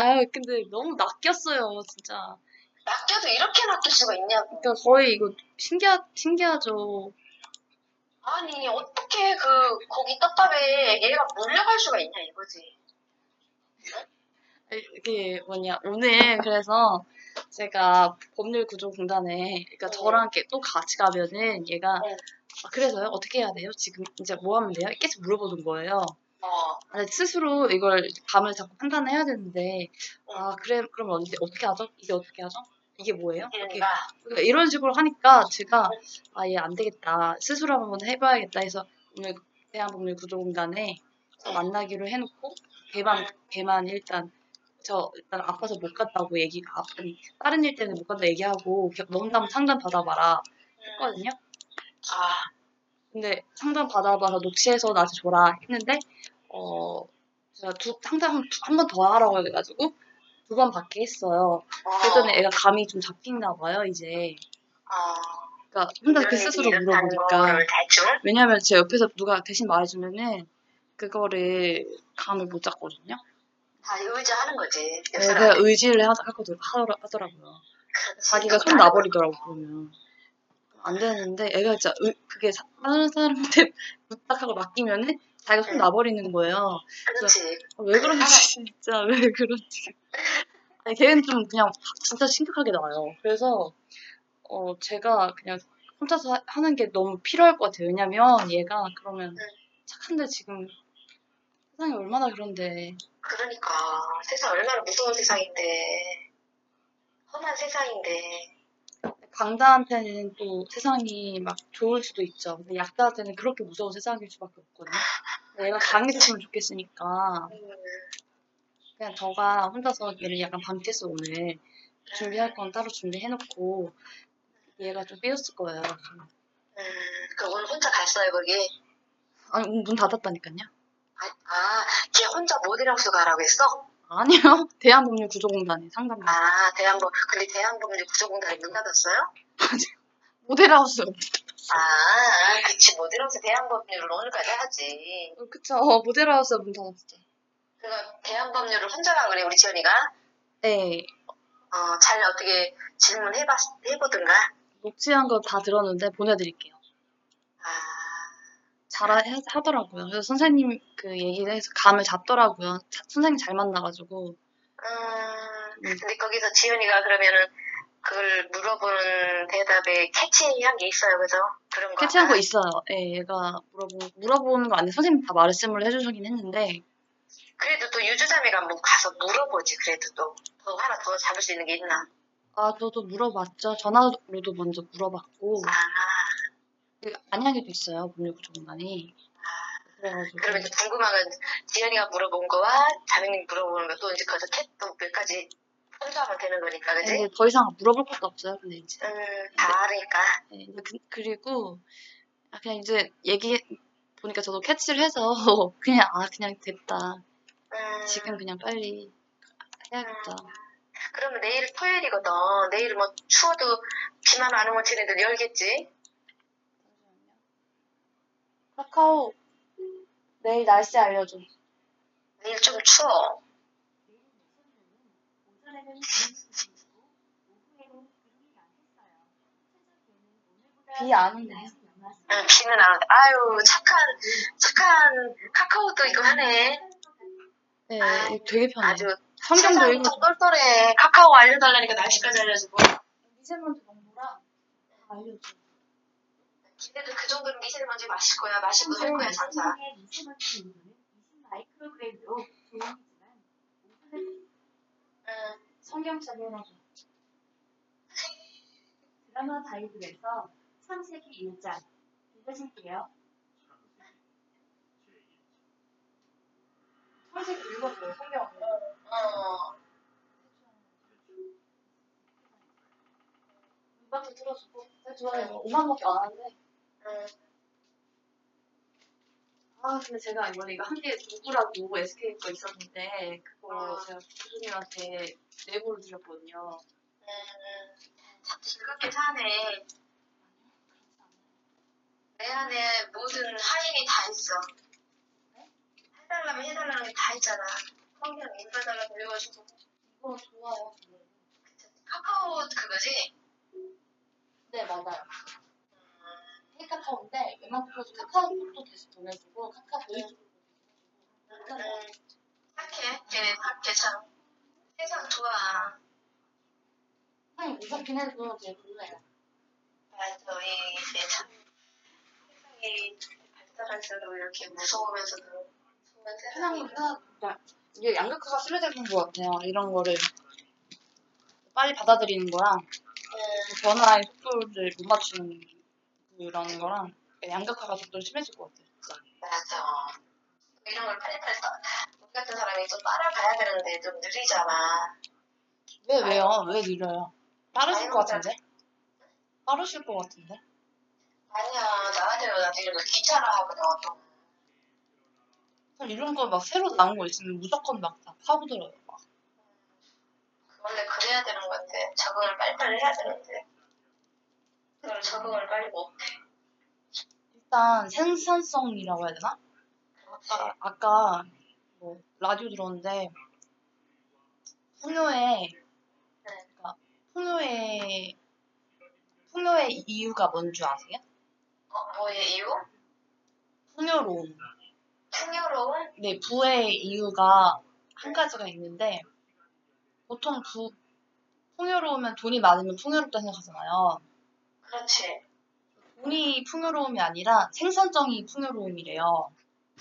아유, 근데 너무 낚였어요, 진짜. 낚여도 이렇게 낚일 수가 있냐고. 그러니까 거의 이거 신기하, 신기하죠. 아니 어떻게 그 거기 떡밥에 얘가 몰려갈 수가 있냐 이거지. 이게 뭐냐, 오늘 그래서 제가 법률구조공단에, 그러니까 저랑 이렇게 또 같이 가면은 얘가, 네. 아, 그래서요? 어떻게 해야 돼요? 지금 이제 뭐 하면 돼요? 계속 물어보는 거예요. 어. 아, 스스로 이걸 감을 잡고 판단을 해야 되는데, 아, 그래, 그럼 어디, 어떻게 하죠? 이게 어떻게 하죠? 이게 뭐예요? 이렇게 그러니까 이런 식으로 하니까 제가 아얘안 되겠다 스스로 한번 해봐야겠다 해서 오늘 대한법률구조공단에 만나기로 해놓고 걔만 걔만 일단 저 일단 아파서 못 갔다고 얘기 아, 아니 다른 일 때문에 못 간다 얘기하고 농담 상담 받아봐라 했거든요. 아 근데 상담 받아봐서 녹취해서 나한테 줘라 했는데 어 제가 두 상담 한번 더 하라고 해가지고 두 번 받게 했어요. 그랬더니 애가 감이 좀 잡히나 봐요 이제. 어. 그러니까 혼자 그 스스로 물어보니까 대충 왜냐면 제 옆에서 누가 대신 말해주면은 그거를 감을 못 잡거든요. 다 의지하는 거지. 네, 옆 그냥 의지를 하, 하거든, 하더라, 하더라고요. 자기가 손 놔버리더라고 그러면 안 되는데 애가 진짜 의- 그게 사- 다른 사람한테 부탁하고 맡기면은 자기가 손 응. 놔버리는 거예요. 그렇지. 어, 왜 그런지 진짜 왜 그런지. 아니 걔는 좀 그냥 진짜 심각하게 나와요. 그래서 어 제가 그냥 혼자서 하- 하는 게 너무 필요할 것 같아요. 왜냐면 얘가 그러면 응. 착한데 지금 세상이 얼마나 그런데 그러니까 세상 얼마나 무서운 세상인데 험한 세상인데 강자한테는 또 세상이 막 좋을 수도 있죠. 근데 약자한테는 그렇게 무서운 세상일 수밖에 없거든요. 근데 얘가 강해졌으면 좋겠으니까 음, 그냥 저가 혼자서 얘를 약간 방치해서 오늘 준비할 건 따로 준비해놓고 얘가 좀 삐었을 거예요. 음, 그 오늘 혼자 갔어요 거기. 아니 문 닫았다니까요. 아, 아, 걔 혼자 모델하우스 가라고 했어? 아니요. 대한법률 구조공단에 상담. 아, 대한법, 근데 대한법률 구조공단이 문 닫았어요? 모델하우스. 아, 그치, 모델하우스 대한법률을 오늘까지 하지. 어, 그쵸. 모델하우스 문 닫았죠. 그러니까 대한법률을 혼자 가 그래, 우리 지연이가? 네. 어, 잘 어떻게 질문해봤, 해보든가? 녹취한 거 다 들었는데 보내드릴게요. 아, 잘 하- 하더라고요. 그래서 선생님 그 얘기를 해서 감을 잡더라고요. 자- 선생님 잘 만나가지고. 음, 근데 거기서 지연이가 그러면은 그걸 물어보는 대답에 캐치한 게 있어요, 그죠? 그런 거. 캐치한 거 있어요. 예, 얘가 물어보, 물어보는 거 아닌데 선생님 다 말씀을 해주시긴 했는데 그래도 또 유주자매가 뭐 가서 물어보지, 그래도 또. 더 하나 더 잡을 수 있는 게 있나? 아 저도 물어봤죠. 전화로도 먼저 물어봤고 아, 그 안양에도 있어요. 법률구조공단이. 그래가지고 그러면 이제 궁금한 건 지연이가 물어본 거와 자매님 물어보는 거또 이제 거기서 캣또몇 가지 혼자하면 되는 거니까, 그지? 근데 더 이상 물어볼 것도 없어요. 근데 이제 음, 다 알으니까. 네, 근데 그, 그리고 아, 그냥 이제 얘기 보니까 저도 캐치를 해서 그냥 아 그냥 됐다. 음, 지금 그냥 빨리 해야겠다. 그러면 내일 토요일이거든. 내일 뭐 추워도 비만 안 오면 쟤네들 열겠지? 카카오 내일 날씨 알려줘. 내일 좀 추워. 비 안 오네요. 응, 비는 안 온다. 아유, 착한, 착한 카카오도 이거 하네. 네, 이거 되게 편해요. 아주 성경도 세상 읽어. 좀 똘똘해. 카카오 알려달라니까 날씨까지 알려주고. 미세먼지 농도랑 알려줘. 걔네들 그 정도는 미세먼지 마실 거야. 마시고 할 거야, 상사. 미세먼지 농도는 20 마이크로그램으로 조용히지만 응. 성경책 해놔줘. 드라마 바이블에서 창세기 1장 읽으실게요. 성경 읽어줘요. 성경. 어. 음악도 틀어주고. 제가 좋아해요. 음악밖에 안 하는데. 응. 아 근데 제가 이번에 이거 한개 누구라고 SK 거 있었는데 그거 어. 제가 교수님한테 내보를 드렸거든요. 음, 참 즐겁게 사네. 내 안에 모든 하인이 다 있어. 해달라면 해달라는 게 다 있잖아. 성경 인사달라고 그래가지고 이거 좋아요. 카카오 그거지? 네, 맞아요. 케이카카오인데 웬만큼 카카오톡도 대신 보내주고 카카오 보이스도 음, 착해. 걔 괜찮아. 세상 좋아. 그냥 무섭긴 해도 되게 좋아요. 맞아. 이 이제 참 세상이 발달할수록 이렇게 무서우면서도 좋은 세상이 그냥 이게 양극화가 심해지는 것 같아요. 이런 거를 빨리 받아들이는 거랑 음, 변화의 속도를 못 맞추는 그런 거랑 양극화가 좀 심해질 것 같아요. 맞아. 이런 걸 써. 우리 같은 사람이 좀 따라가야 되는데 좀 느리잖아. 왜 왜요? 왜 느려요? 빠르실 것 같은데? 빠르실 것 같은데? 아니야. 나한테는 나도 이런 거 귀찮아 하거든. 또. 이런 거 막 새로 나온 거 있으면 무조건 막 다 파고들어요. 막. 원래 그래야 되는 건데 적응을 빨리빨리 해야 되는데 그걸 적응을 빨리 못해. 일단 생산성이라고 해야 되나? 그렇지. 아, 아까 뭐 라디오 들었는데 풍요의 그러니까 풍요의 풍요의 이유가 뭔지 아세요? 어, 뭐의 이유? 풍요로움. 풍요로운? 네, 부의 이유가 한 가지가 있는데 보통 부 풍요로우면 돈이 많으면 풍요롭다 생각하잖아요. 그렇지. 돈이 풍요로움이 아니라 생산성이 풍요로움이래요.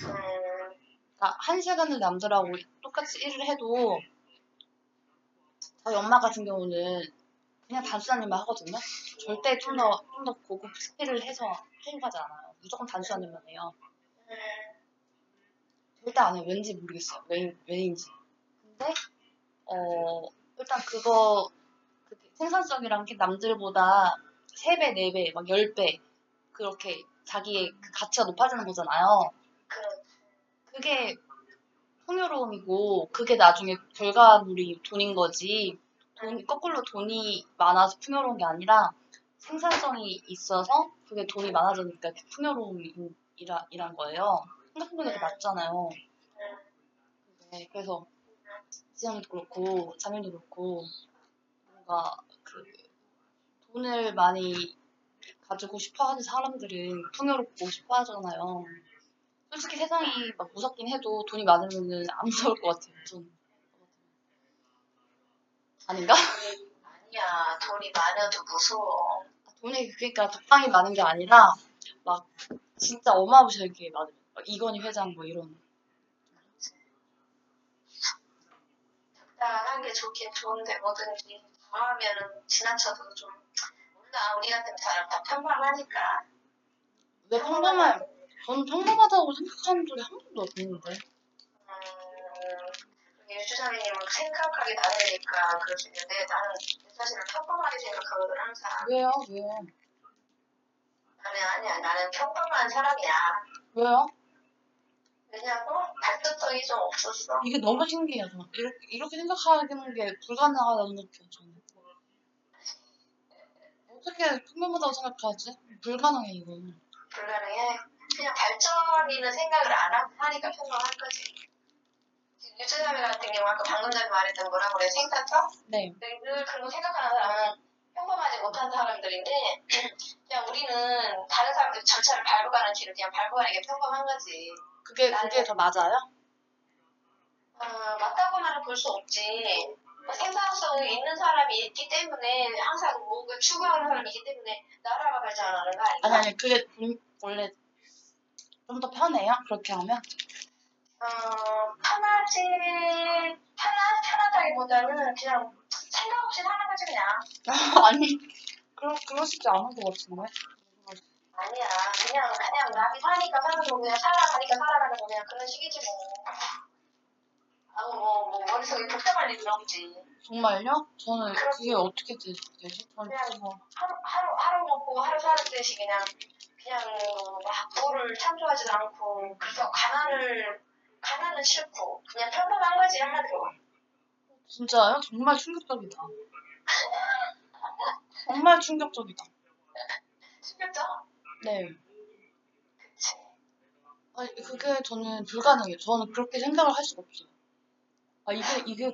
음, 한 시간을 남들하고 똑같이 일을 해도 저희 엄마 같은 경우는 그냥 단순한 일만 하거든요. 절대 좀 더 좀 더 고급 skill을 해서 하려고 하지 않아요. 무조건 단순한 일만 해요. 음, 절대 안 해요. 왠지 모르겠어요. 왜, 왜인지. 근데 어 일단 그거 그 생산성이란 게 남들보다 3배, 4배, 막 10배 그렇게 자기의 그 가치가 높아지는 거잖아요. 그렇지. 그게 풍요로움이고 그게 나중에 결과물이 돈인 거지 돈, 거꾸로 돈이 많아서 풍요로운 게 아니라 생산성이 있어서 그게 돈이 많아지니까 그게 풍요로움이라 이란 거예요. 생각해보니까 그게 맞잖아요. 네, 그래서 지영도 그렇고 자민도 그렇고 뭔가 그 돈을 많이 가지고 싶어 하는 사람들은 풍요롭고 싶어 하잖아요. 솔직히 세상이 막 무섭긴 해도 돈이 많으면은 안 무서울 것 같아요. 전 아닌가? 아니야. 돈이 많아도 무서워. 돈이 그러니까 적당히 많은 게 아니라 막 진짜 어마무시하게 많은 막 이건희 회장 뭐 이런 적당한 게 좋긴 좋은데 뭐든지 더하면은 지나쳐도 좀 몰라. 우리 같은 사람 다 평범하니까. 왜 평범한 저는 평범하다고 생각하는 적이 한 번도 없는데 음, 유주사님은 생각하기 다르니까 그러시는데 나는 사실은 평범하게 생각하거든 항상. 왜요? 왜요? 나는 아니야. 나는 평범한 사람이야. 왜요? 왜냐고? 발전성이 좀 없었어. 이게 너무 신기해요. 저는 이렇게, 이렇게 생각하는 게 불가능하다는 느껴요. 저는 어떻게 평범하다고 생각하지? 불가능해 이거는. 불가능해. 그냥 발전이는 생각을 안 하- 하니까 평범한 거지. 유주사님 같은 경우 아까 방금 전에 말했던 뭐라 그래 생산성? 네. 늘 그런 거 생각하는 사람은 평범하지 못한 사람들인데 그냥 우리는 다른 사람들 절차를 밟고 가는 길을 그냥 밟고 가는 게 평범한 거지. 그게 그게 더 맞아요? 어, 맞다고만은 볼 수 없지. 뭐 생산성이 있는 사람이 있기 때문에 항상 뭔가 추구하는 사람이 있기 때문에 나라가 발전하는 거 아니야? 아니 아니 그게 본- 원래 좀 더 편해요? 그렇게 하면? 어, 편하지, 편하, 편하다기보다는 그냥 생각 없이 사는 거지 그냥. 아니 그러 그러시지 않은 것 같은데. 아니야. 그냥, 그냥 남이 사니까 사는 거 그냥 살아가니까 살아가는 거 그냥 그런 식이지 뭐. 아우, 뭐, 뭐, 머릿속에 복잡한 일이 없지. 정말요? 저는 그게 어떻게 되, 되지? 저는 그냥 하루, 하루, 하루 먹고 하루 사는 듯이 그냥, 그냥 막 부를 창조하지도 않고, 그래서 가난을, 가난은 싫고, 그냥 평범한 거지, 한마디로. 진짜요? 정말 충격적이다. 정말 충격적이다. 신기하죠? 네. 그치. 아니 그게 저는 불가능해요. 저는 그렇게 생각을 할 수가 없어요. 아 이게 이게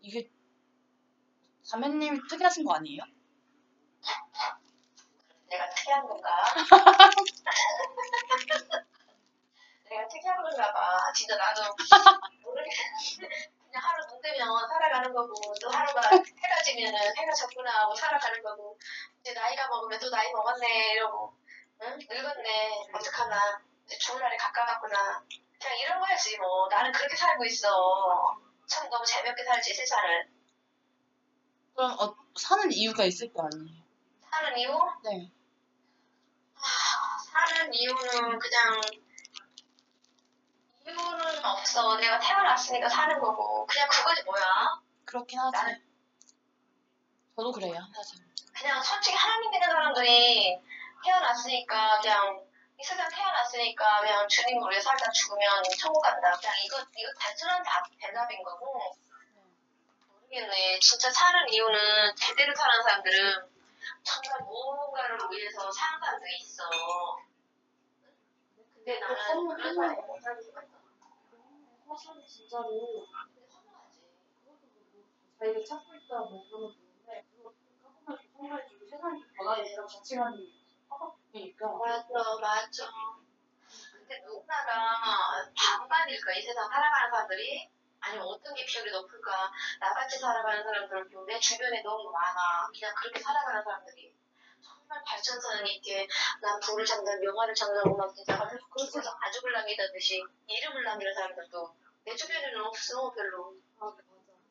이게 자매님이 특이하신 거 아니에요? 내가 특이한 건가? 내가 특이한 건가 봐. 진짜 나도 모르겠는데 그냥 하루 눈 뜨면 살아가는 거고 또 하루가 해가 지면은 해가 졌구나 하고 살아가는 거고 이제 나이가 먹으면 또 나이 먹었네 이러고 응? 늙었네 어떡하나 이제 죽을 날이 가까웠구나 그냥 이런 거야지 뭐 나는 그렇게 살고 있어 참 너무 재미없게 살지 세상을 그럼 어, 사는 이유가 있을 거 아니에요? 사는 이유? 네. 사는 이유는 그냥 이유는 없어. 내가 태어났으니까 사는 거고 그냥 그거지 뭐야. 그렇긴 하지. 나는- 저도 그래요, 사실. 그냥 솔직히 하나님 믿는 사람들이 태어났으니까 그냥 이 세상 태어났으니까 그냥 주님을 위해 살다 죽으면 천국 간다. 그냥 이거 이거 단순한 다 대답인 거고 모르겠네. 진짜 사는 이유는 제대로 사는 사람들은 정말 무언가를 위해서 사는 사람들이 있어. 근데 나는 그런 사람이 못 살고 싶어. 사실은 진짜로. 자기가 찾고 있다 뭐 그런 거 좋은데 그거 조금만 성공해주고 세상이 변하는 이런 가치관이 허겁이니까 맞아, 맞아. 근데 누구나가 반반일까, 이 세상 살아가는 사람들이? 아니면 어떤 게 비율이 높을까? 나같이 살아가는 사람들, 내 주변에 너무 많아. 그냥 그렇게 살아가는 사람들이. 정말 발전성 있게, 난 불을 잡는, 명화를 잡는, 막 진짜, 그래서 아죽을 남기다듯이, 이름을 남기는 사람들도 내 주변에는 없어, 별로. 아 맞아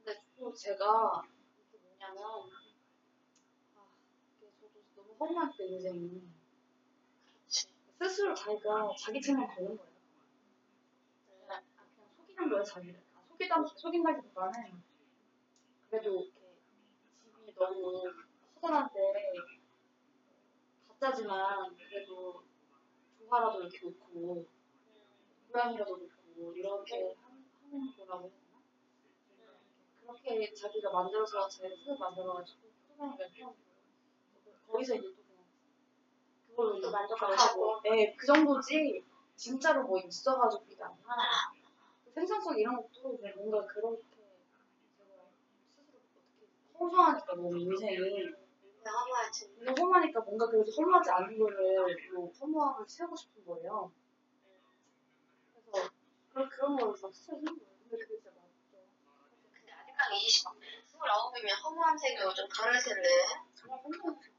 근데 또 제가 뭐냐면 아 저도 너무 허무하니까 인생이 스스로 자기가 자기 책만 거는 거예요 아, 그냥 속이는 거예요 자기를 아, 속이다 속인다기보다는 그래도 이렇게 집이 너무 허전한데 가짜지만 그래도 조화라도 이렇게 놓고 고양이라도 놓고 이렇게 한- 하는 거라고 해야 되나? 그렇게 자기가 만들어서 자기가 스스로 만들어가지고 해놓은 거예요. 거기서 이제 또 그걸로 또 만족하고. 네, 그 정도지 진짜로 뭐 있어가지고 이게 아니라 생산 속 이런 것도 그냥 뭔가 그렇게 제가 스스로 어떻게 허무하니까 너무 인생이 허무하지. 근데 허무하니까 뭔가 그래도 허무하지 않은 거를 또 허무함을 채우고 싶은 거예요. 그래서 그런 그런 거를 막 스스로 거예요. 근데 그게 진짜 맞죠. 근데 아직까지 20, 29이면 허무한 생각이 좀 덜할 텐데. 정말 허무해요. 허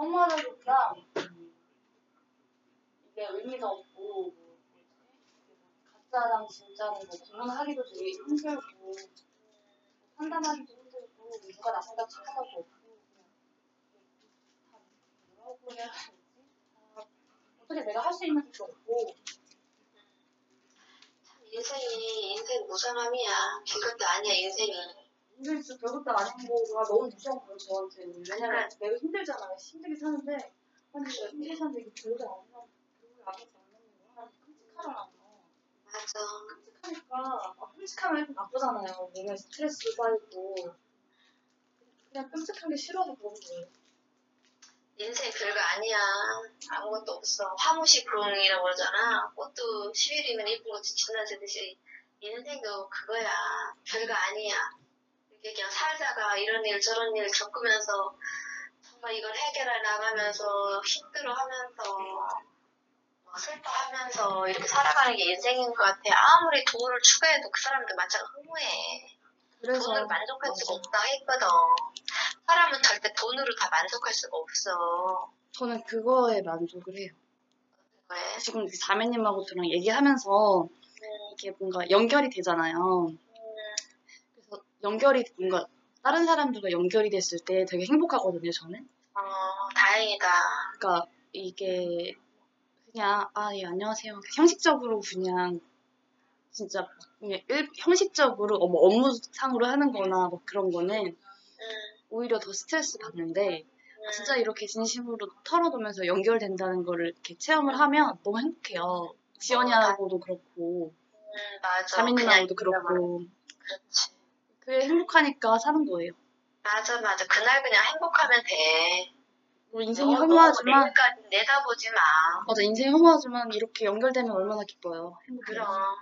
음, 이게 의미가 없고? 가짜랑 진짜는 뭐 구분하기도 되게 힘들고 판단하기도 힘들고 누가 나쁘다 착하다고 없고 뭐라고 해야 되지? 다 어떻게 내가 할 수 있는 것도 없고 참 인생이 인생 무상함이야. 이것도 아니야 인생이. 인생 진짜 별것도 아닌 거가 너무 무서운 거예요 저한테는 왜냐면 내가 힘들잖아요 힘들게 사는데 아니 내가 힘들게 사는데 이게 별거 아니라 별거 아니지 않는 거야 끔찍하잖아 맞아. 끔찍하니까 아, 끔찍하면 좀 나쁘잖아요 몸에 스트레스도 쌓이고 그냥 끔찍한 게 싫어서 그런 거예요 인생 별거 아니야. 아무것도 없어. 화무시 불응이라고 그러잖아. 꽃도 10일이면 예쁜 것이 지나치듯이 인생도 그거야. 별거 아니야. 그냥 살다가 이런 일 저런 일 겪으면서 정말 이걸 해결해 나가면서 힘들어하면서 뭐 슬퍼하면서 이렇게 살아가는 게 인생인 것 같아. 아무리 돈을 추가해도 그 사람들 마찬가 허무해. 돈으로 만족할 수가 없다 했거든. 사람은 절대 돈으로 다 만족할 수가 없어. 저는 그거에 만족을 해요. 왜? 지금 그 자매님하고 저랑 얘기하면서 이게 뭔가 연결이 되잖아요. 연결이 뭔가 다른 사람들과 연결이 됐을 때 되게 행복하거든요, 저는. 어, 다행이다. 그러니까 이게 그냥 아, 예, 안녕하세요. 형식적으로 그냥 진짜 막 그냥 일, 형식적으로 어, 뭐 업무상으로 하는 거나 뭐 그런 거는 응, 오히려 더 스트레스 받는데 응. 진짜 이렇게 진심으로 털어놓으면서 연결된다는 거를 이렇게 체험을 하면 너무 행복해요. 지연이하고도 그렇고 응, 맞아. 자매님하고도 그냥 그렇고 그렇지. 그게 행복하니까 사는 거예요. 맞아, 맞아. 그날 그냥 행복하면 돼. 뭐 인생이 너무 허무하지만 내일까지 내다보지 마. 맞아 인생이 허무하지만 이렇게 연결되면 얼마나 기뻐요. 행복해요. 그럼.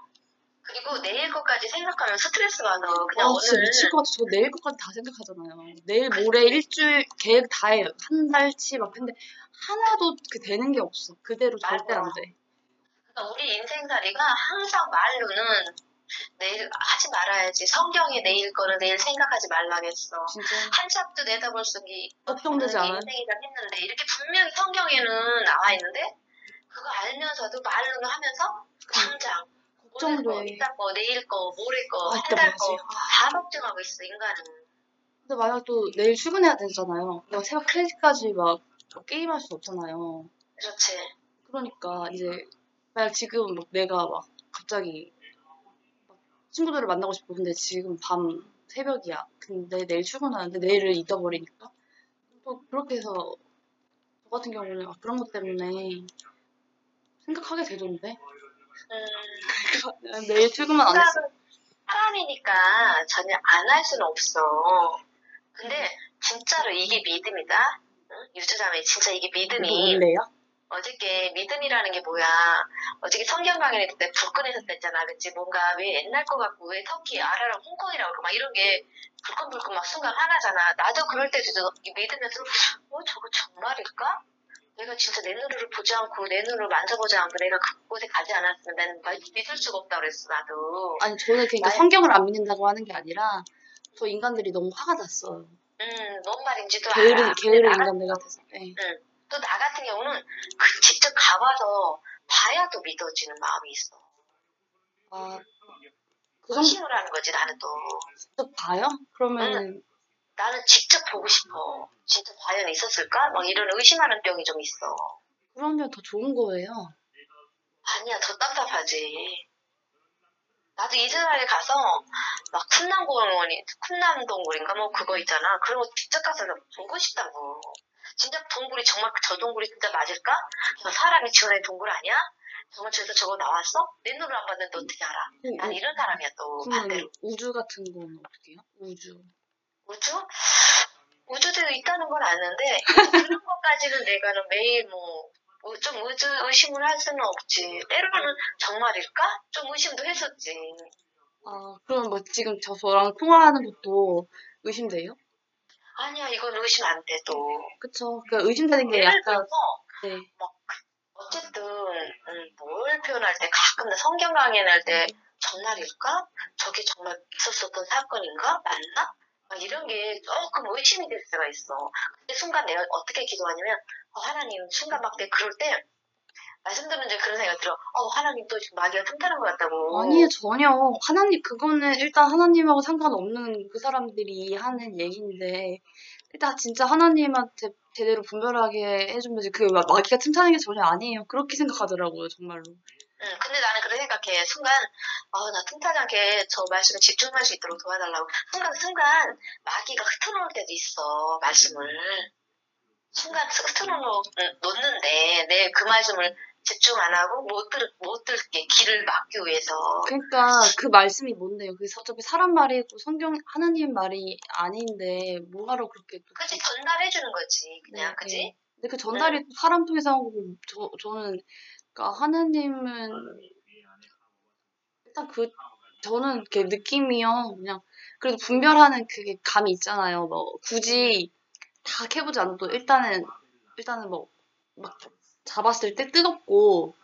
그리고 내일 것까지 생각하면 스트레스 받아. 그냥 아, 오늘 진짜 미칠 것 같아. 저 내일 것까지 다 생각하잖아요. 내일 모레 일주일 계획 다 해요. 한 달치 막 근데 하나도 그 되는 게 없어. 그대로 절대 안 돼. 그러니까 우리 인생살이가 항상 말로는 내일 하지 말아야지. 성경에 내일 거는 내일 생각하지 말라겠어. 진짜 한 sap도 내다볼 수기 걱정되지 않아요? 인생이다 했는데 이렇게 분명히 성경에는 나와 있는데 그거 알면서도 말로는 하면서 당장 오늘 거. 이따 거, 내일 거, 모레 거, 아, 한 이따 달 뭐지? 거다 걱정하고 있어 인간은. 근데 만약 또 내일 출근해야 되잖아요. 내가 새벽 3시까지 막 게임할 수 없잖아요. 그렇지. 그러니까 이제 만약 지금 막 내가 막 갑자기 막 친구들을 만나고 싶어 근데 지금 밤 새벽이야. 근데 내일 출근하는데 내일을 잊어버리니까 또 그렇게 해서 저 같은 경우는 막 그런 것 때문에 생각하게 되던데 음, 내일 출근만 안 했어. 사람이니까 전혀 안 할 수는 없어. 근데 진짜로 이게 믿음이다. 응? 유주자매 진짜 이게 믿음이 원래야? 어저께 믿음이라는 게 뭐야? 어저께 성경 강연회 때 불끈해서 했잖아, 그치? 뭔가 왜 옛날 거 같고 왜 터키, 아라랑 홍콩이라고 그러고 막 이런 게 불끈불끈 막 순간 하나잖아. 나도 그럴 때도 이 믿으면서 어 저거 정말일까? 내가 진짜 내 눈으로 보지 않고 내 눈으로 만져보지 않고 내가 그곳에 가지 않았으면 나는 말- 믿을 수가 없다 그랬어 나도. 아니 저는 그러니까 나의- 성경을 안 믿는다고 하는 게 아니라 저 인간들이 너무 화가 났어요. 음, 뭔 말인지도 게으른 알아. 게으른 인간들 같아서. 예. 또 나 같은 경우는 그 직접 가봐서 봐야 또 믿어지는 마음이 있어. 아, 그 정도 확신을 하는 거지 나는 또. 직접 봐요? 그러면 나는 직접 보고 싶어. 진짜 과연 있었을까? 막 이런 의심하는 병이 좀 있어. 그러면 더 좋은 거예요. 아니야, 더 답답하지. 나도 이스라엘 가서 막 쿰남공원이 쿰남동굴인가 뭐 그거 있잖아. 그런 거 직접 가서 보고 싶다고. 진짜 동굴이 정말 저 동굴이 진짜 맞을까? 저 사람이 지어낸 동굴 아니야? 정말 저기서 저거 나왔어? 내 눈으로 안 봤는데 어떻게 알아? 난 이런 사람이야 또 반대로. 우주 같은 건 어떻게 해요? 우주. 우주? 우주도 있다는 건 아는데 그런 것까지는 내가는 매일 뭐 좀 우주 의심을 할 수는 없지. 때로는 정말일까? 좀 의심도 했었지. 아, 그럼 뭐 지금 저 저랑 통화하는 것도 의심돼요? 아니야 이건 의심 안 돼 또. 그쵸. 그러니까 의심되는 게 예를 약간, 들어서 네. 어쨌든 음, 뭘 표현할 때 가끔 나 성경 강연할 때 정말일까? 저게 정말 있었었던 사건인가? 맞나? 막 이런 게 조금 의심이 될 때가 있어. 근데 순간 내가 어떻게 기도하냐면 어, 하나님 순간 막 내 그럴 때 말씀 들은 데 그런 생각이 들어. 어 하나님 또 지금 마귀가 틈타는 것 같다고. 아니에요, 전혀. 하나님, 그거는 일단 하나님하고 상관없는 그 사람들이 하는 얘기인데, 일단 진짜 하나님한테 제대로 분별하게 해주면 그 마- 마귀가 틈타는 게 전혀 아니에요. 그렇게 생각하더라고요, 정말로. 응, 근데 나는 그렇게 생각해. 순간, 어, 나 틈타지 않게 저 말씀에 집중할 수 있도록 도와달라고. 순간, 순간, 마귀가 흩어놓을 때도 있어, 말씀을. 순간 흩어놓, 응, 놓는데, 내 그 말씀을 집중 안 하고 못 들, 못 들게 길을 막기 위해서. 그러니까 그 말씀이 뭔데요? 그게 어차피 사람 말이고 성경 하나님 말이 아닌데 뭐하러 그렇게 또 그치, 전달해 주는 거지, 그냥, 네, 그지? 네. 근데 그 전달이 또 사람 통해서 한 거고 저 저는 그러니까 하나님은 일단 그 저는 그 느낌이요 그냥 그래도 분별하는 그게 감이 있잖아요. 뭐 굳이 다 캐보지 않아도 일단은 일단은 뭐막 잡았을 때 뜨겁고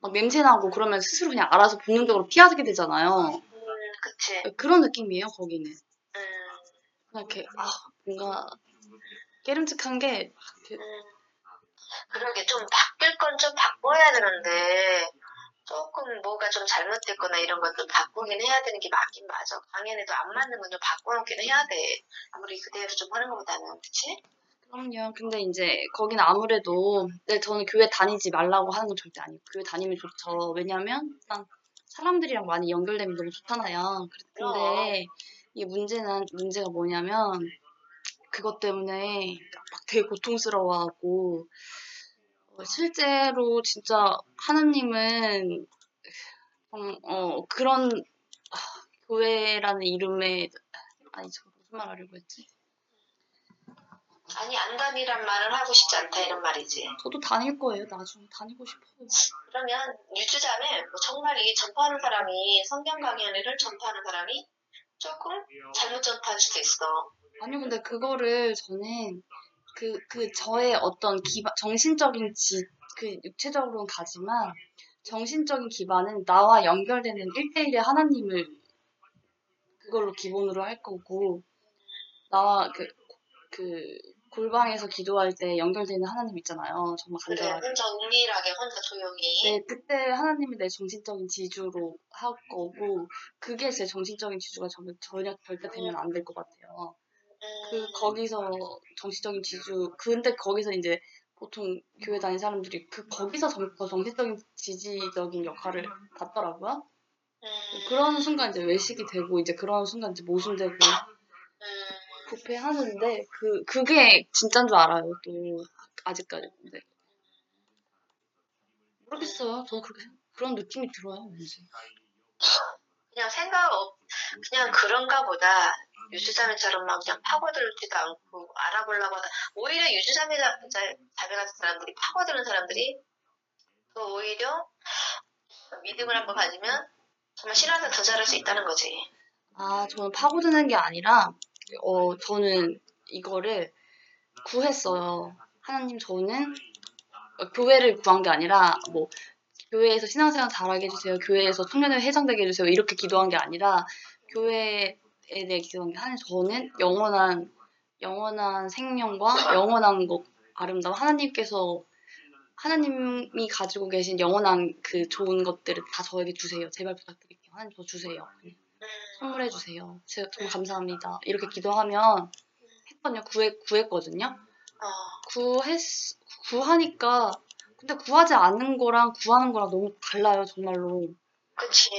막 냄새 나고 그러면 스스로 그냥 알아서 본능적으로 피하게 되잖아요. 음, 그치. 그런 느낌이에요 거기는. 음, 그냥 이렇게 아 뭔가 깨름직한 게 이렇게 음. 그러게, 좀 바뀔 건 좀 바꿔야 되는데, 조금 뭐가 좀 잘못됐거나 이런 것도 바꾸긴 해야 되는 게 맞긴 맞아. 강연에도 안 맞는 건 좀 바꿔놓긴 해야 돼. 아무리 그대로 좀 하는 것보다는, 그치? 그럼요. 근데 이제 거기는 아무래도 네, 저는 교회 다니지 말라고 하는 건 절대 아니고 교회 다니면 좋죠. 왜냐면 일단 사람들이랑 많이 연결되면 너무 좋잖아요. 근데 이 문제는 문제가 뭐냐면 그것 때문에 막 되게 고통스러워하고 어, 실제로 진짜 하나님은 좀, 어, 그런 아, 교회라는 이름에 아니 저 무슨 말 하려고 했지? 아니 안담이란 말을 하고 싶지 않다 이런 말이지. 저도 다닐 거예요. 나중에 다니고 싶어요. 그러면 유주자매 뭐 정말 이 전파하는 사람이 성경 강연을 전파하는 사람이 조금 잘못 전파할 수도 있어. 아니요, 근데 그거를 저는 그, 그 저의 어떤 기반, 정신적인 지, 그 육체적으로는 가지만 정신적인 기반은 나와 연결되는 1대1의 하나님을 그걸로 기본으로 할 거고 나와 그, 그 골방에서 기도할 때 연결되는 하나님 있잖아요. 정말 그래 간절하게. 혼자 은밀하게 혼자 조용히. 네, 그때 하나님이 내 정신적인 지주로 할 거고 그게 제 정신적인 지주가 전혀, 전혀 절대 되면 안 될 것 같아요. 그 음, 거기서 정신적인 지주 근데 거기서 이제 보통 교회 다니는 사람들이 그 거기서 정, 더 정신적인 지지적인 역할을 받더라고요. 음, 그런 순간 이제 외식이 되고 이제 그런 순간 이제 모순되고 음, 부패하는데 그 그게 진짜인 줄 알아요 또 아직까지 근데 모르겠어요. 저는 그렇게 그런 느낌이 들어요 왠지. 그냥 생각 없, 그냥 그런가 보다. 유주자매처럼 막 그냥 파고들지도 않고 알아보려고 하다. 오히려 유주자매 자매 같은 사람들이 파고드는 사람들이 또 오히려 믿음을 한번 가지면 정말 신앙에서 더 잘할 수 있다는 거지. 아, 저는 파고드는 게 아니라, 어, 저는 이거를 구했어요. 하나님, 저는 어, 교회를 구한 게 아니라, 뭐, 교회에서 신앙생활 잘하게 해주세요. 교회에서 청년회 회장되게 해주세요. 이렇게 기도한 게 아니라, 교회에 대해 기도한 게, 하나님, 저는 영원한, 영원한 생명과 영원한 것, 아름다움, 하나님께서, 하나님이 가지고 계신 영원한 그 좋은 것들을 다 저에게 주세요. 제발 부탁드릴게요. 하나님, 저 주세요. 음, 선물해 주세요. 제가 정말 감사합니다. 이렇게 기도하면 했거든요. 구했, 구했거든요. 어, 구했, 구하니까 근데 구하지 않은 거랑 구하는 거랑 너무 달라요, 정말로. 그치.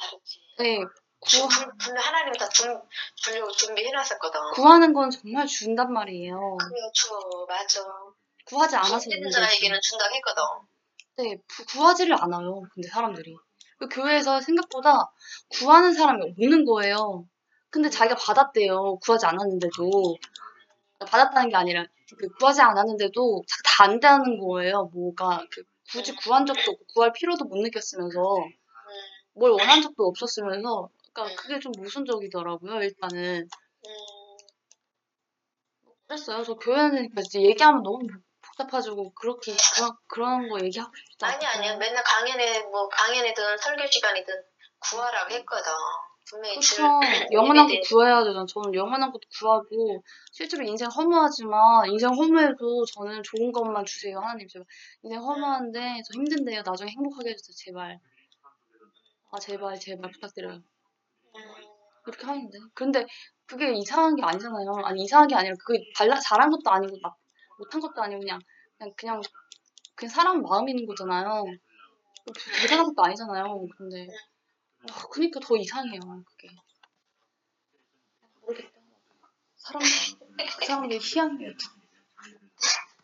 다르지. 네, 주, 구, 분- 분명 하나님이 다 준, 주려고 준비해놨었거든. 구하는 건 정말 준단 말이에요. 그렇죠. 맞아. 구하지 않아서 있는. 자에게는 준다고 했거든. 네, 구- 구하지를 않아요. 근데 사람들이. 그 교회에서 생각보다 구하는 사람이 없는 거예요. 근데 자기가 받았대요. 구하지 않았는데도. 받았다는 게 아니라 그 구하지 않았는데도 다안 되는 거예요. 뭐가 그 굳이 구한 적도 없고 구할 필요도 못 느꼈으면서 음, 뭘 원한 적도 없었으면서 그러니까 그게 좀 모순적이더라고요. 일단은 음. 그랬어요. 저 교회 다니니까 이제 얘기하면 너무 복잡해지고 그렇게 그런 그런 거 얘기하고 싶지 아니. 아니야 맨날 강연에 뭐 강연이든 설교 시간이든 구하라고 했거든 분명히 줄 그렇죠. 영원한 것 구해야 되잖아. 저는 영원한 것도 구하고 실제로 인생 허무하지만 인생 허무해도 저는 좋은 것만 주세요. 하나님 제발. 인생 허무한데 저 힘든데요. 나중에 행복하게 해주세요. 제발. 아 제발 제발 부탁드려요. 음, 이렇게 하는데. 근데 그게 이상한 게 아니잖아요. 아니 이상한 게 아니라 그게 달라 잘한 것도 아니고 막 못한 것도 아니고 그냥 그냥 그냥 그냥 사람 마음인 거잖아요. 대단한 것도 아니잖아요. 근데 와, 그니까 더 이상해요. 그게. 모르겠다. 사람 그 사람들이 희한해요.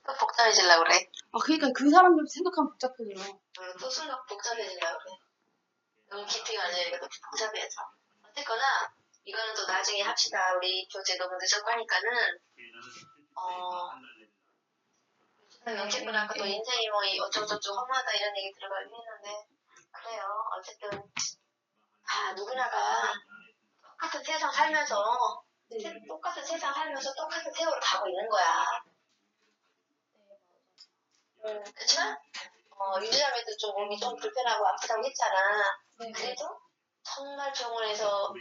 또 복잡해지려고 그래 아 그러니까 그 사람들 생각하면 복잡해요. 음, 또 순간 복잡해지려고 그래 너무 깊이가 아니라 또 복잡해져 어쨌거나 이거는 또 나중에 합시다 우리 교재 너무 늦었고 하니까는 어 어쨌든 아까 또 인생이 뭐이 어쩌고저쩌고 허무하다 이런 얘기 들어가긴 했는데 그래요. 어쨌든 아 누구나가 똑같은 세상 살면서 세- 똑같은 세상 살면서 똑같은 세월을 가고 있는 거야. 음, 그치만 어, 유지자매도 좀 몸이 좀 불편하고 아프다고 했잖아. 그래도 정말 병원에서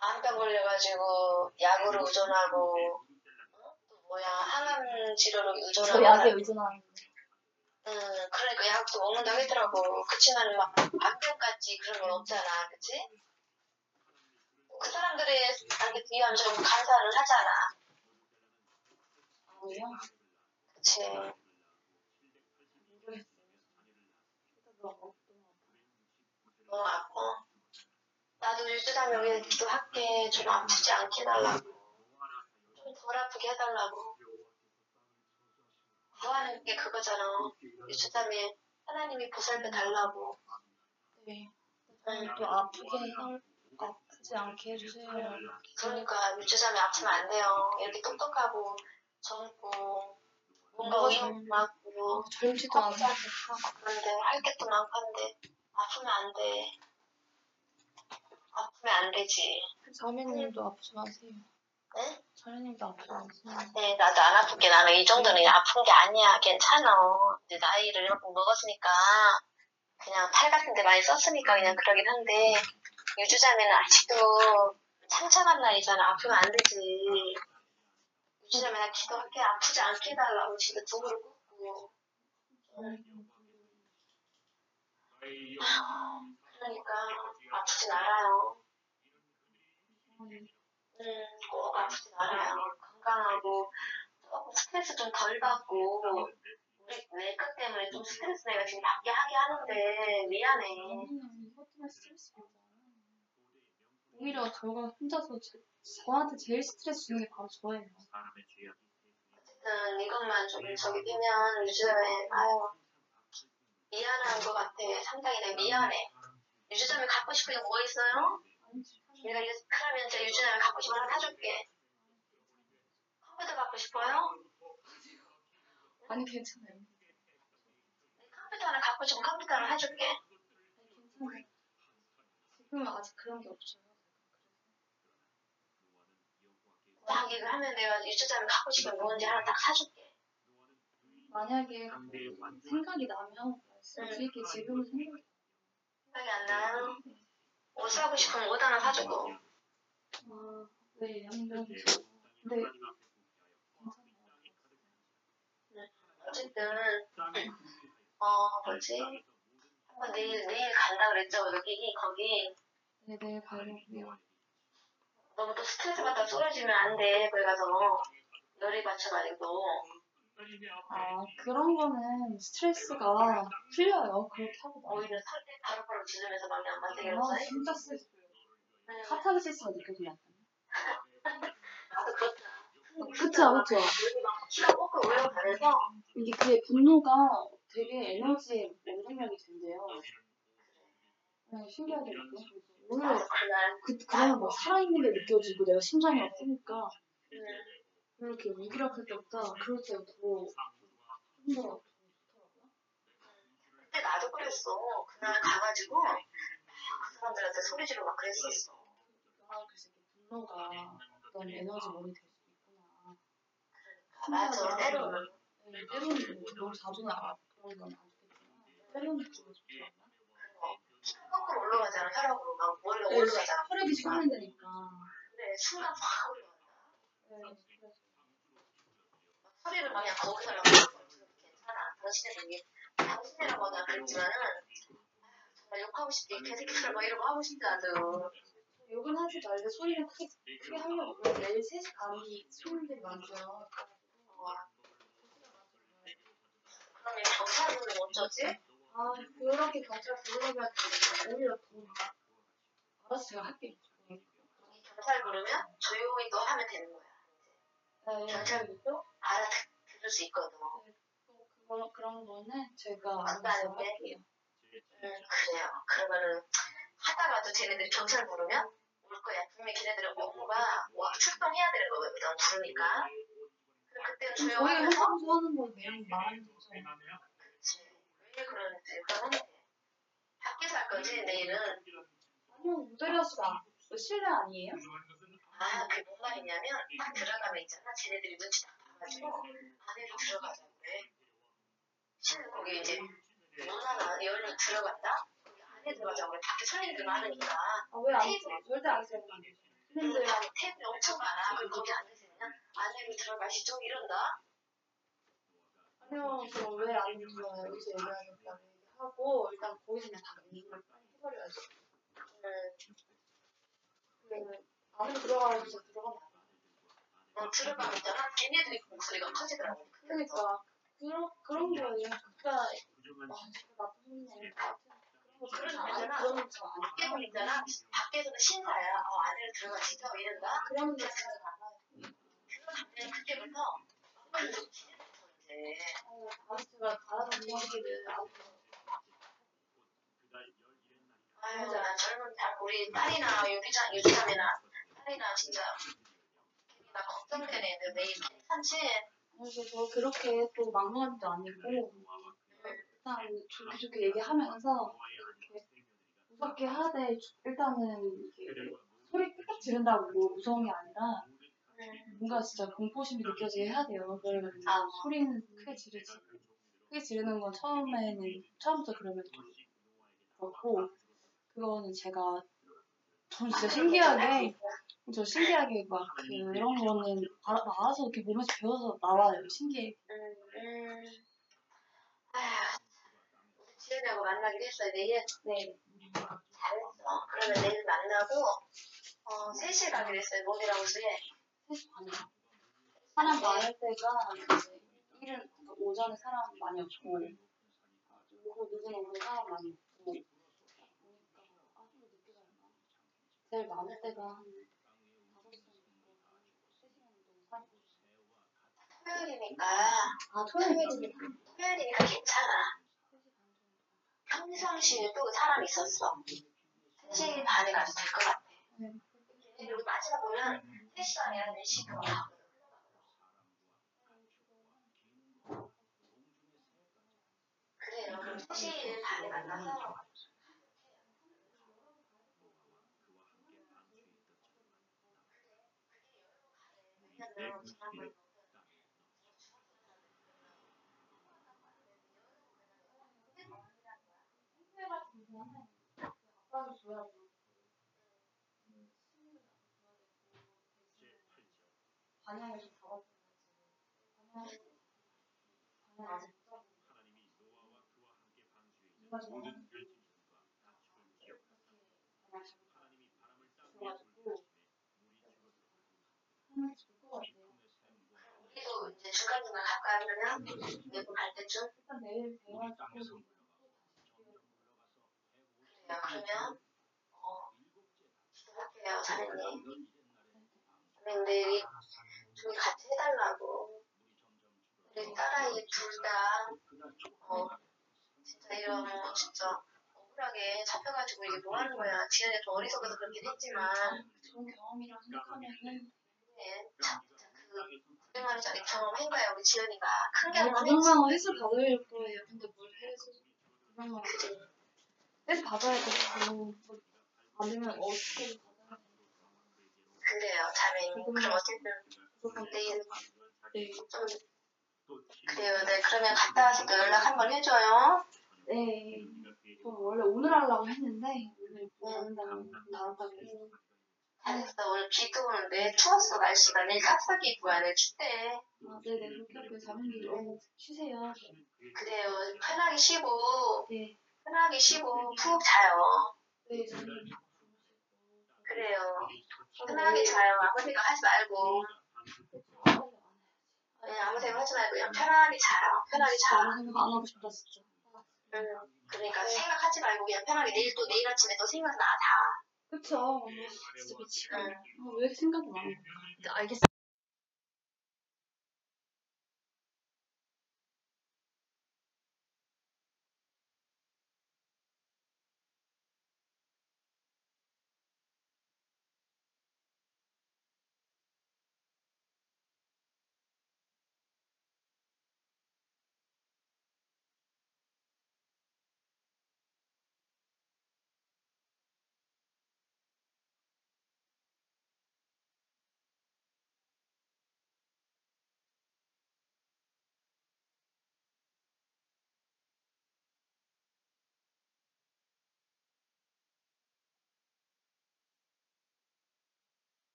암병 걸려가지고 약으로 의존하고 어? 또 뭐야 항암 치료로 의존하고 저 약에 의존하는 음, 그러니까 약도 먹는다고 했더라고. 그치만 막 암병까지 그런 건 없잖아. 그치? 그 사람들한테 비하면 좀 감사를 하잖아. 거예요. 그치? 너무 아파. 나도 유주담 여기 기도할게. 좀 아프지 않게 해달라고. 좀덜 아프게 해달라고. 구하는 게 그거잖아. 유주담에 하나님이 보살펴 달라고. 네. 응. 또 아프게 할- 아프지 않게 해주세요. 그러니까 유주삼이 아프면 안 돼요. 이렇게 똑똑하고 젊고 뭔가 뭐가 의욕 많고 젊지도 않아. 그런데 할 게 또 많고 한데 아프면 안 돼. 아프면 안 되지. 자매님도 아프지 마세요. 네? 자매님도 아프지. 네, 나도 안 아플게. 나는 이 정도는 아픈 게 아니야. 괜찮아. 이제 나이를 이만큼 먹었으니까 그냥 팔 같은 데 많이 썼으니까 그냥 그러긴 한데 유주자매는 아직도 상처난 나이잖아. 아프면 안 되지. 유주자매 나 기도할게. 아프지 않게 해달라고 진짜 두 무릎 꿇고. 그러니까 아프진 않아요. 음, 꼭 아프진 않아요. 건강하고 조금 스트레스 좀 덜 받고 우리 내것 때문에 좀 스트레스 내가 지금 받게 하게 하는데 미안해. 이것 때문에 스트레스 받아. 오히려 저가 혼자서 제, 저한테 제일 스트레스 주는 게 바로 저예요. 어쨌든 이것만 좀 저기 되면 유주자매 아유 미안한 것 같아. 상당히 내 미안해. 유주자매 갖고 싶은 게뭐 있어요? 내가 유, 그러면 저 유주자매 갖고 싶은 거 하나 사줄게. 컴퓨터 갖고 싶어요? 아니 괜찮아요. 컴퓨터 하나 갖고 싶으면 컴퓨터 하나 사줄게. 아니, 괜찮아요. 지금은 아직 그런 게 없어요. 자기가 하면 내가 유주자매 갖고 싶은 게 뭔지 하나 딱 사줄게. 만약에 생각이 나면 말씀드릴게 지금은 생각이 생각이 안 나요? 옷 사고 싶으면 옷 하나 사주고. 아, 네, 양면 네, 괜찮아요. 어쨌든, 어, 뭐지? 한번 내일, 내일 간다 그랬죠? 여기, 거기. 네, 내일 가려고요. 너무 또 스트레스 받다 쏟아지면 안 돼. 거기 가서. 열이 받쳐가지고. 아, 그런 거는 스트레스가 풀려요. 그렇게 하고 나면. 오히려 설때 바로바로 지르면서 마음이 안 맞게 아? 진짜 스트레스. 응. 카타르시스가 느껴진다. 나도 그렇다. 그쵸, 그쵸. 여기 막 키가 꼭 올라가면서. 이게 그게 분노가 되게 에너지 원동력이 된대요. 네, 신기하더라고요. 오히려 나도 그날. 그, 그러면 뭐 살아있는 게 느껴지고 내가 심장이 아프니까 응. 이렇게 무기력할 때보다 그럴 때가 더좀더 좋더라고요. 그때 나도 그랬어. 그날 가가지고. 막그 사람들한테 소리 지르고 막 그랬었어. 아, 그래서 분노가 어떤 에너지 원이 될 수도 있구나. 맞아. 때로는. 네, 때로는 뭐 너무 자주 나가 그런 건 안 좋겠지만 때로는 그게 좋더라고요. 거꾸로 올라가잖아, 혈압으로. 막 머리가 네, 올라가잖아. 혈액이 식는다니까. 근데 순간 확 올라간다. 네, 그래서 막 그냥 거기서 나고 괜찮아. 당신은 당신이라고 하자 그랬지만은 정말 욕하고 싶지 이 개새끼들 막 이러고 하고 싶지 나도. 욕은 하지 말고 소리를 크게, 크게 하려고 내일 3시 감기 손님들이 많고요. 어. 그러면 경찰 분은 어쩌지? 아 그렇게 경찰 부르면 오히려 더 제가 할게요. 경찰 부르면 조용히 또 하면 되는 거야. 네, 경찰분도 알아들을 수 있거든. 또 그거 그런 거는 제가 안 알아서 돼. 할게요. 음, 그래요. 그러면은 하다가도 쟤네들이 경찰 부르면 올 거야. 분명히 걔네들은 업무가 와, 출동해야 되는 거거든. 부르니까. 그때는 조용하면서 회사에서 하는 거 내용 많은 거죠. 그치. 왜 그러는지 그러면 돼. 밖에서 할 거지 내일은. 아니요 모델하시가 실내 아니에요? 아, 그게 뭔 말이냐면 딱 들어가면 있잖아. 쟤네들이 눈치 다 봐가지고 안으로 들어가자고 그래. 실 거기 이제 문 하나 열로 들어간다? 거기 안에 들어가자고 그래. 밖에 손님들 많으니까. 아 왜안 했어요? 절대 안 했어요. 근데 테이블이 엄청 많아. 그럼 거기 앉으세요. 안으로 들어가시죠? 이런다. 아니요 저왜안 들어요? 여기서 얘기하겠다고 얘기하고 일단 거기서 그냥 다 얘기를 빨리 해버려야지. 음, 그 안으로 들어가서 진짜 들어가면 안. 어, 들어가면 있잖아. 걔네들이 목소리가 커지더라고. 그러니까 그런 그런 거예요. 그러니까 와 진짜 나쁜 손이네. 그런 거 그런 잘 거잖아. 안- 그러면 잘안 밖에서 있잖아. 밖에서는 신사야. 어, 안으로 들어가시죠? 이런다. 그러면 진짜 달라요. 들어가면 그때부터 그래서 이제 어, 주가 다른 이야기를 안 아유, 난 젊은 다 우리 딸이나 유기자 유기자매나 딸이나 진짜 나 걱정되네. 너 내일 괜찮지? 그래서 저 그렇게 또 막무가내도 아니고 일단 좋게 좋게 얘기하면서 이렇게 무섭게 하되 일단은 이렇게 소리 삐딱 지른다고 뭐 무서운 게 아니라 뭔가 진짜 공포심이 느껴지게 해야 돼요. 그러면 아. 소리는 크게 지르지. 크게 지르는 건 처음에는 처음부터 그러면 좀 그렇고 그거는 제가 저는 진짜 신기하게 저 신기하게 막 그런 거는 알아, 알아서 이렇게 몸에서 배워서 나와요. 신기해. 음, 음. 아휴, 우리 지은이하고 만나기로 했어요. 내일 네. 잘했어. 그러면 내일 만나고 어, 3시에 가기로 했어요. 몸이랑 옷에. 3시 반에. 사람 많을 때가 이제 일은 그러니까 오전에 사람 많이 없고 오후 늦은 오후에 사람 많이 없고 그러니까 아, 좀 늦게 가나? 제일 많을 때가 한 5시 정도 3시간 정도 사람 토요일이니까 아 토요일이니까 토요일이니까 괜찮아. 3시 평상시에도 사람이 있었어. 3시 반에 가도 될 것 같아. 네. 그리고 마지막 보면 3시가 아니라 4시 동안 가거든. 그래요. 그럼 3시 반에 만나서 왜냐면 지난번에 아빠도 줘야죠. 반향을 좀 잡아줘야지. 반향, 반향 아직 못. 누가 좀 반향 잡아가지고 하면 좋을 것 같아요. 우리도 이제 중간중간 가까이 하면 외부 갈 때쯤 일단 내일 배워가 그래요. 그러면 어, 기도할게요, 사장님. 내일 좀 같이 해달라고. 우리 딸아이 둘다 어, 진짜 이런 거 진짜 억울하게 잡혀가지고 이게 뭐 하는 거야. 지연이 좀 어리석어서 그렇긴 했지만 좋은 경험이라고 생각하면은 예, 참, 진짜 그 900만 원짜리 경험한 거야 우리 지연이가 큰 아, 경험 900만 원 해서 받을 거예요. 근데 뭘 해서 900만 원 해서 받아야 되고 뭐, 아니면 어떻게 그래요 자매님 그럼 어쨌든 내일 네. 좀 그래요. 네 그러면 갔다 와서 또 연락 한번 해줘요. 네. 저 원래 오늘 하려고 했는데 오늘 못 한다고 다음 달에. 잘했어 오늘 비도 오는데 추웠어? 날씨가. 내일 깜빡이 입고 와야 돼 춥대. 아, 네네. 그렇게 할게요. 자매님 너무 쉬세요. 그래요. 편하게 쉬고. 네. 편하게 쉬고 푹 자요 네, 자매님. 그래요 편하게 자요 아무 생각 하지 말고 네, 아무 생각 하지 말고 그냥 편하게 자요 편하게 자 생각 안 하고 싶다 진짜. 응. 그러니까 생각하지 말고 그냥 편하게 내일 또 내일 아침에 또 생각나 자 그쵸. 진짜 미치겠네. 응. 아, 왜 생각이 많아? 알겠어.